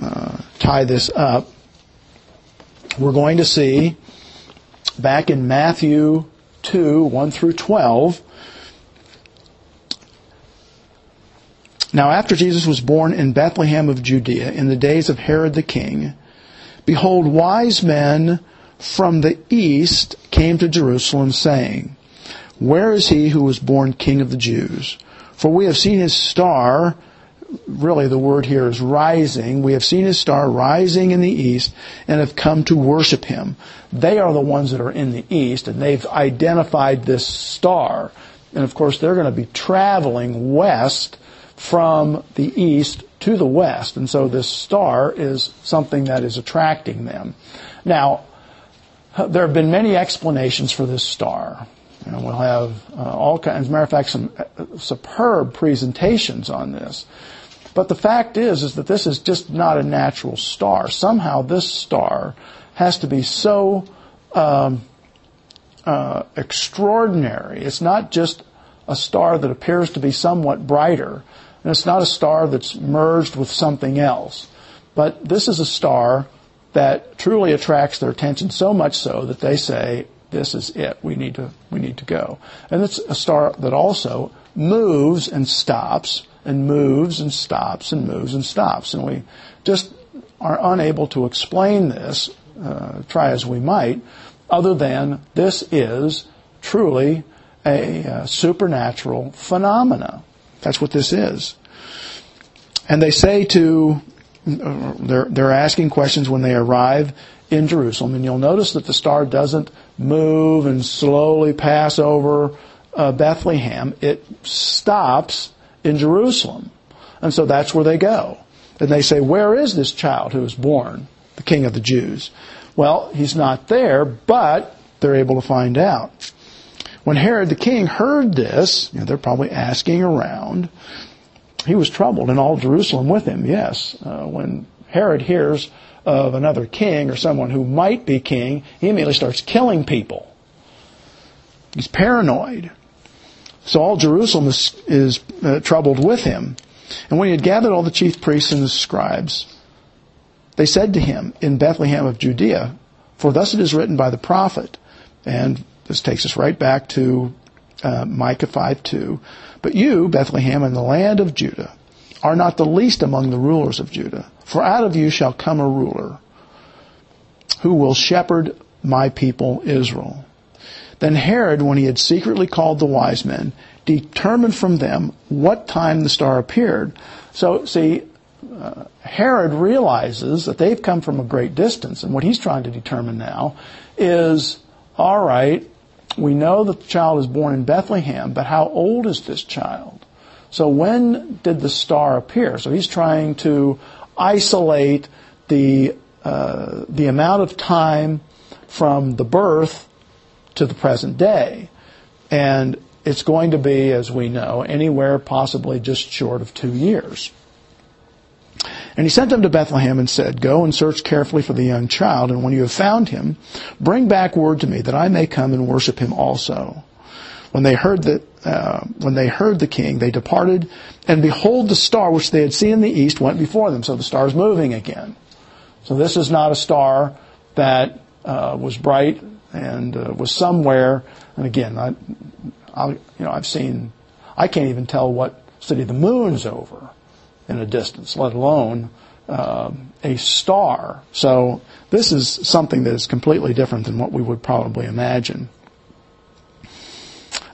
uh, tie this up. We're going to see back in Matthew 2, 1 through 12. Now, after Jesus was born in Bethlehem of Judea in the days of Herod the king, behold, wise men from the east came to Jerusalem saying, Where is he who was born king of the Jews? For we have seen his star, really the word here is rising. We have seen his star rising in the east and have come to worship him. They are the ones that are in the east and they've identified this star. And of course they're going to be traveling west from the east to the west. And so this star is something that is attracting them. Now, there have been many explanations for this star. And we'll have uh, all kinds, as a matter of fact, some uh, superb presentations on this. But the fact is, is that this is just not a natural star. Somehow this star has to be so um, uh, extraordinary. It's not just a star that appears to be somewhat brighter, and it's not a star that's merged with something else. But this is a star that truly attracts their attention so much so that they say, this is it. We need to, we need to go. And it's a star that also moves and stops and moves and stops and moves and stops. And we just are unable to explain this, uh, try as we might, other than this is truly a uh, supernatural phenomena. That's what this is. And they say to they're, they're asking questions when they arrive in Jerusalem. And you'll notice that the star doesn't move and slowly pass over uh, Bethlehem. It stops in Jerusalem. And so that's where they go. And they say, Where is this child who was born, the king of the Jews? Well, he's not there, but they're able to find out. When Herod the king heard this, you know, they're probably asking around, he was troubled, and all Jerusalem with him, yes. Uh, when Herod hears of another king or someone who might be king, he immediately starts killing people. He's paranoid. So all Jerusalem is, is uh, troubled with him. And when he had gathered all the chief priests and the scribes, they said to him in Bethlehem of Judea, For thus it is written by the prophet, and this takes us right back to uh, Micah 5:2. But you, Bethlehem, in the land of Judah, are not the least among the rulers of Judah, for out of you shall come a ruler who will shepherd my people Israel. Then Herod, when he had secretly called the wise men, determined from them what time the star appeared. So, see, uh, Herod realizes that they've come from a great distance, and what he's trying to determine now is, all right, we know that the child is born in Bethlehem, but how old is this child? So when did the star appear? So he's trying to isolate the uh, the amount of time from the birth to the present day, and it's going to be, as we know, anywhere possibly just short of two years. And he sent them to Bethlehem and said, Go and search carefully for the young child, and when you have found him, bring back word to me that I may come and worship him also. When they heard the uh, when they heard the king, they departed, and behold, the star which they had seen in the east went before them. So the star is moving again. So this is not a star that uh, was bright and uh, was somewhere. And again, I, I, you know, I've seen. I can't even tell what city the moon's over in a distance, let alone um, a star. So this is something that is completely different than what we would probably imagine.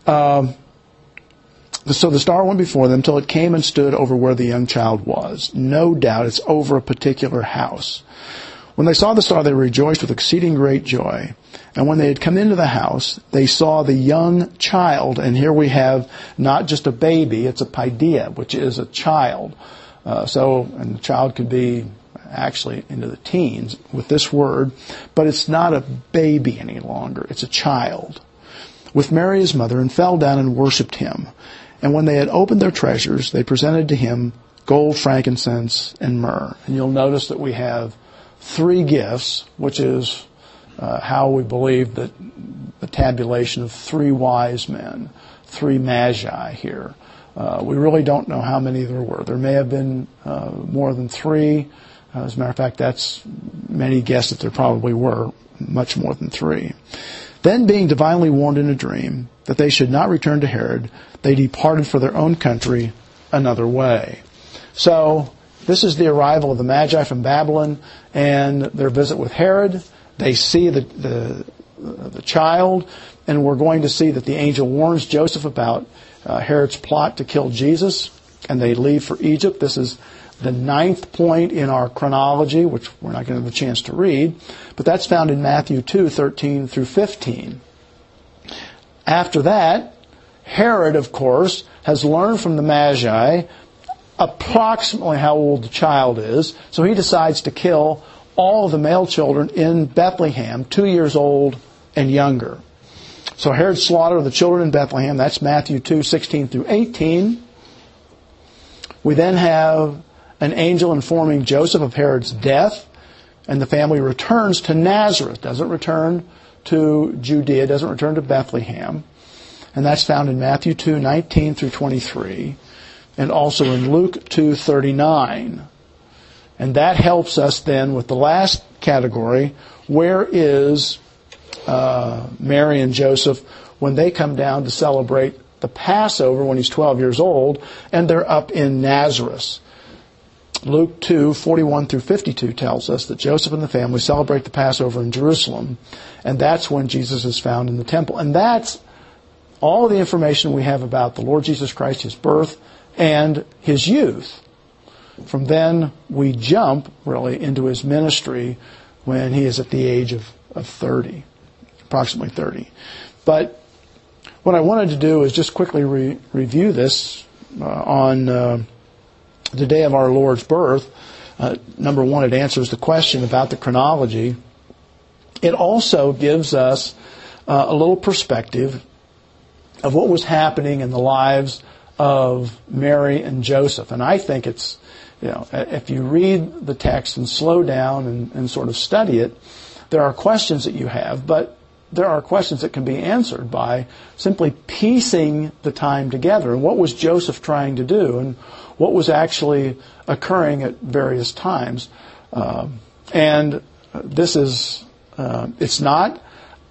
Um, so the star went before them till it came and stood over where the young child was. No doubt it's over a particular house. When they saw the star, they rejoiced with exceeding great joy. And when they had come into the house, they saw the young child. And here we have not just a baby, it's a paideia, which is a child. Uh, so, and the child could be actually into the teens with this word, but it's not a baby any longer. It's a child. With Mary his mother, and fell down and worshipped him. And when they had opened their treasures, they presented to him gold, frankincense, and myrrh. And you'll notice that we have three gifts, which is uh, how we believe that the tabulation of three wise men, three magi here. Uh, we really don't know how many there were. There may have been uh, more than three. Uh, as a matter of fact, that's many guess that there probably were much more than three. Then, being divinely warned in a dream that they should not return to Herod, they departed for their own country another way. So, this is the arrival of the Magi from Babylon and their visit with Herod. They see the, the, the child, and we're going to see that the angel warns Joseph about uh, Herod's plot to kill Jesus, and they leave for Egypt. This is the ninth point in our chronology, which we're not going to have a chance to read, but that's found in Matthew 2, 13 through 15. After that, Herod, of course, has learned from the Magi approximately how old the child is, so he decides to kill all of the male children in Bethlehem, two years old and younger. So Herod slaughtered the children in Bethlehem. That's Matthew 2, 16 through 18. We then have an angel informing Joseph of Herod's death, and the family returns to Nazareth, doesn't return to Judea, doesn't return to Bethlehem. And that's found in Matthew 2, 19 through 23, and also in Luke 2, 39. And that helps us then with the last category. Where is uh, Mary and Joseph when they come down to celebrate the Passover when he's 12 years old, and they're up in Nazareth? Luke 2, 41 through 52 tells us that Joseph and the family celebrate the Passover in Jerusalem, and that's when Jesus is found in the temple. And that's all the information we have about the Lord Jesus Christ, his birth, and his youth. From then, we jump really into his ministry when he is at the age of, of 30, approximately 30. But what I wanted to do is just quickly re- review this uh, on. Uh, the day of our Lord's birth, uh, number one, it answers the question about the chronology. It also gives us uh, a little perspective of what was happening in the lives of Mary and Joseph. And I think it's, you know, if you read the text and slow down and, and sort of study it, there are questions that you have, but there are questions that can be answered by simply piecing the time together. And what was Joseph trying to do? And what was actually occurring at various times. Um, and this is, uh, it's not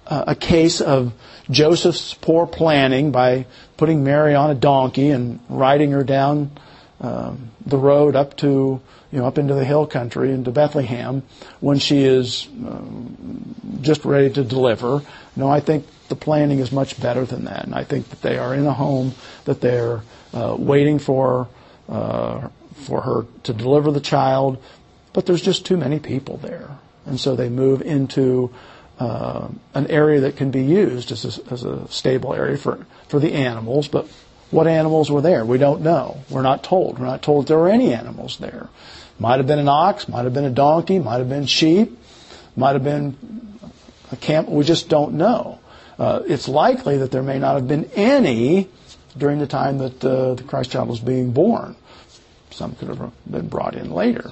a case of Joseph's poor planning by putting Mary on a donkey and riding her down um, the road up to, you know, up into the hill country into Bethlehem when she is um, just ready to deliver. No, I think the planning is much better than that. And I think that they are in a home, that they're uh, waiting for uh, for her to deliver the child, but there's just too many people there. And so they move into uh, an area that can be used as a, as a stable area for, for the animals, but what animals were there? We don't know. We're not told. We're not told there were any animals there. Might have been an ox, might have been a donkey, might have been sheep, might have been a camp. We just don't know. Uh, it's likely that there may not have been any during the time that uh, the Christ child was being born. Some could have been brought in later.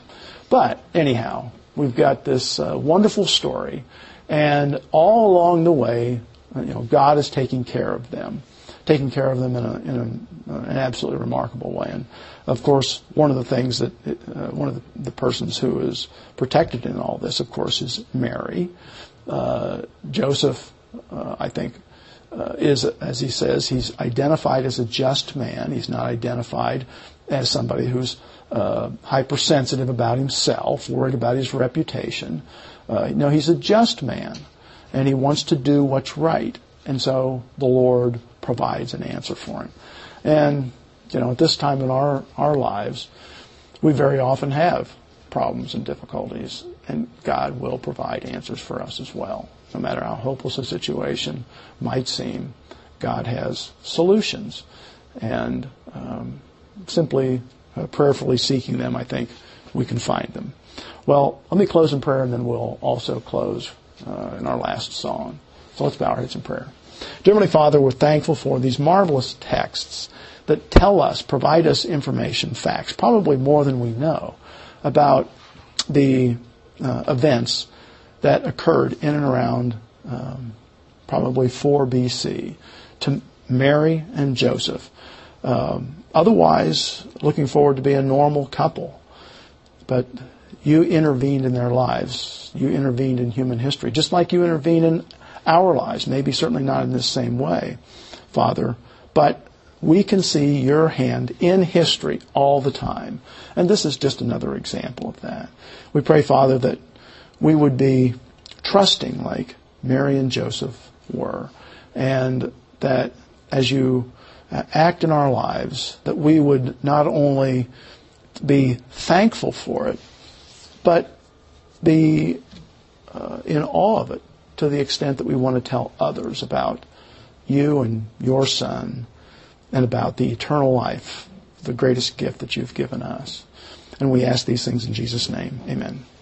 But anyhow, we've got this uh, wonderful story, and all along the way, you know, God is taking care of them. taking care of them in, a, in a, an absolutely remarkable way. And of course, one of the things that uh, one of the, persons who is protected in all this, of course, is Mary. Uh, Joseph, uh, I think, uh, is, as he says, he's identified as a just man. He's not identified as somebody who's uh, hypersensitive about himself, worried about his reputation. Uh, no, he's a just man, and he wants to do what's right. And so the Lord provides an answer for him. And, you know, at this time in our, our lives, we very often have problems and difficulties, and God will provide answers for us as well. No matter how hopeless a situation might seem, God has solutions. And um, simply uh, prayerfully seeking them, I think we can find them. Well, let me close in prayer, and then we'll also close uh, in our last song. So let's bow our heads in prayer. Dear Heavenly Father, we're thankful for these marvelous texts that tell us, provide us information, facts, probably more than we know, about the uh, events that occurred in and around um, probably 4 BC to Mary and Joseph. Um, otherwise, looking forward to be a normal couple. But you intervened in their lives. You intervened in human history, just like you intervene in our lives. Maybe certainly not in the same way, Father, but we can see your hand in history all the time. And this is just another example of that. We pray, Father, that we would be trusting like Mary and Joseph were, and that as you act in our lives, that we would not only be thankful for it, but be uh, in awe of it to the extent that we want to tell others about you and your son and about the eternal life, the greatest gift that you've given us. And we ask these things in Jesus' name. Amen.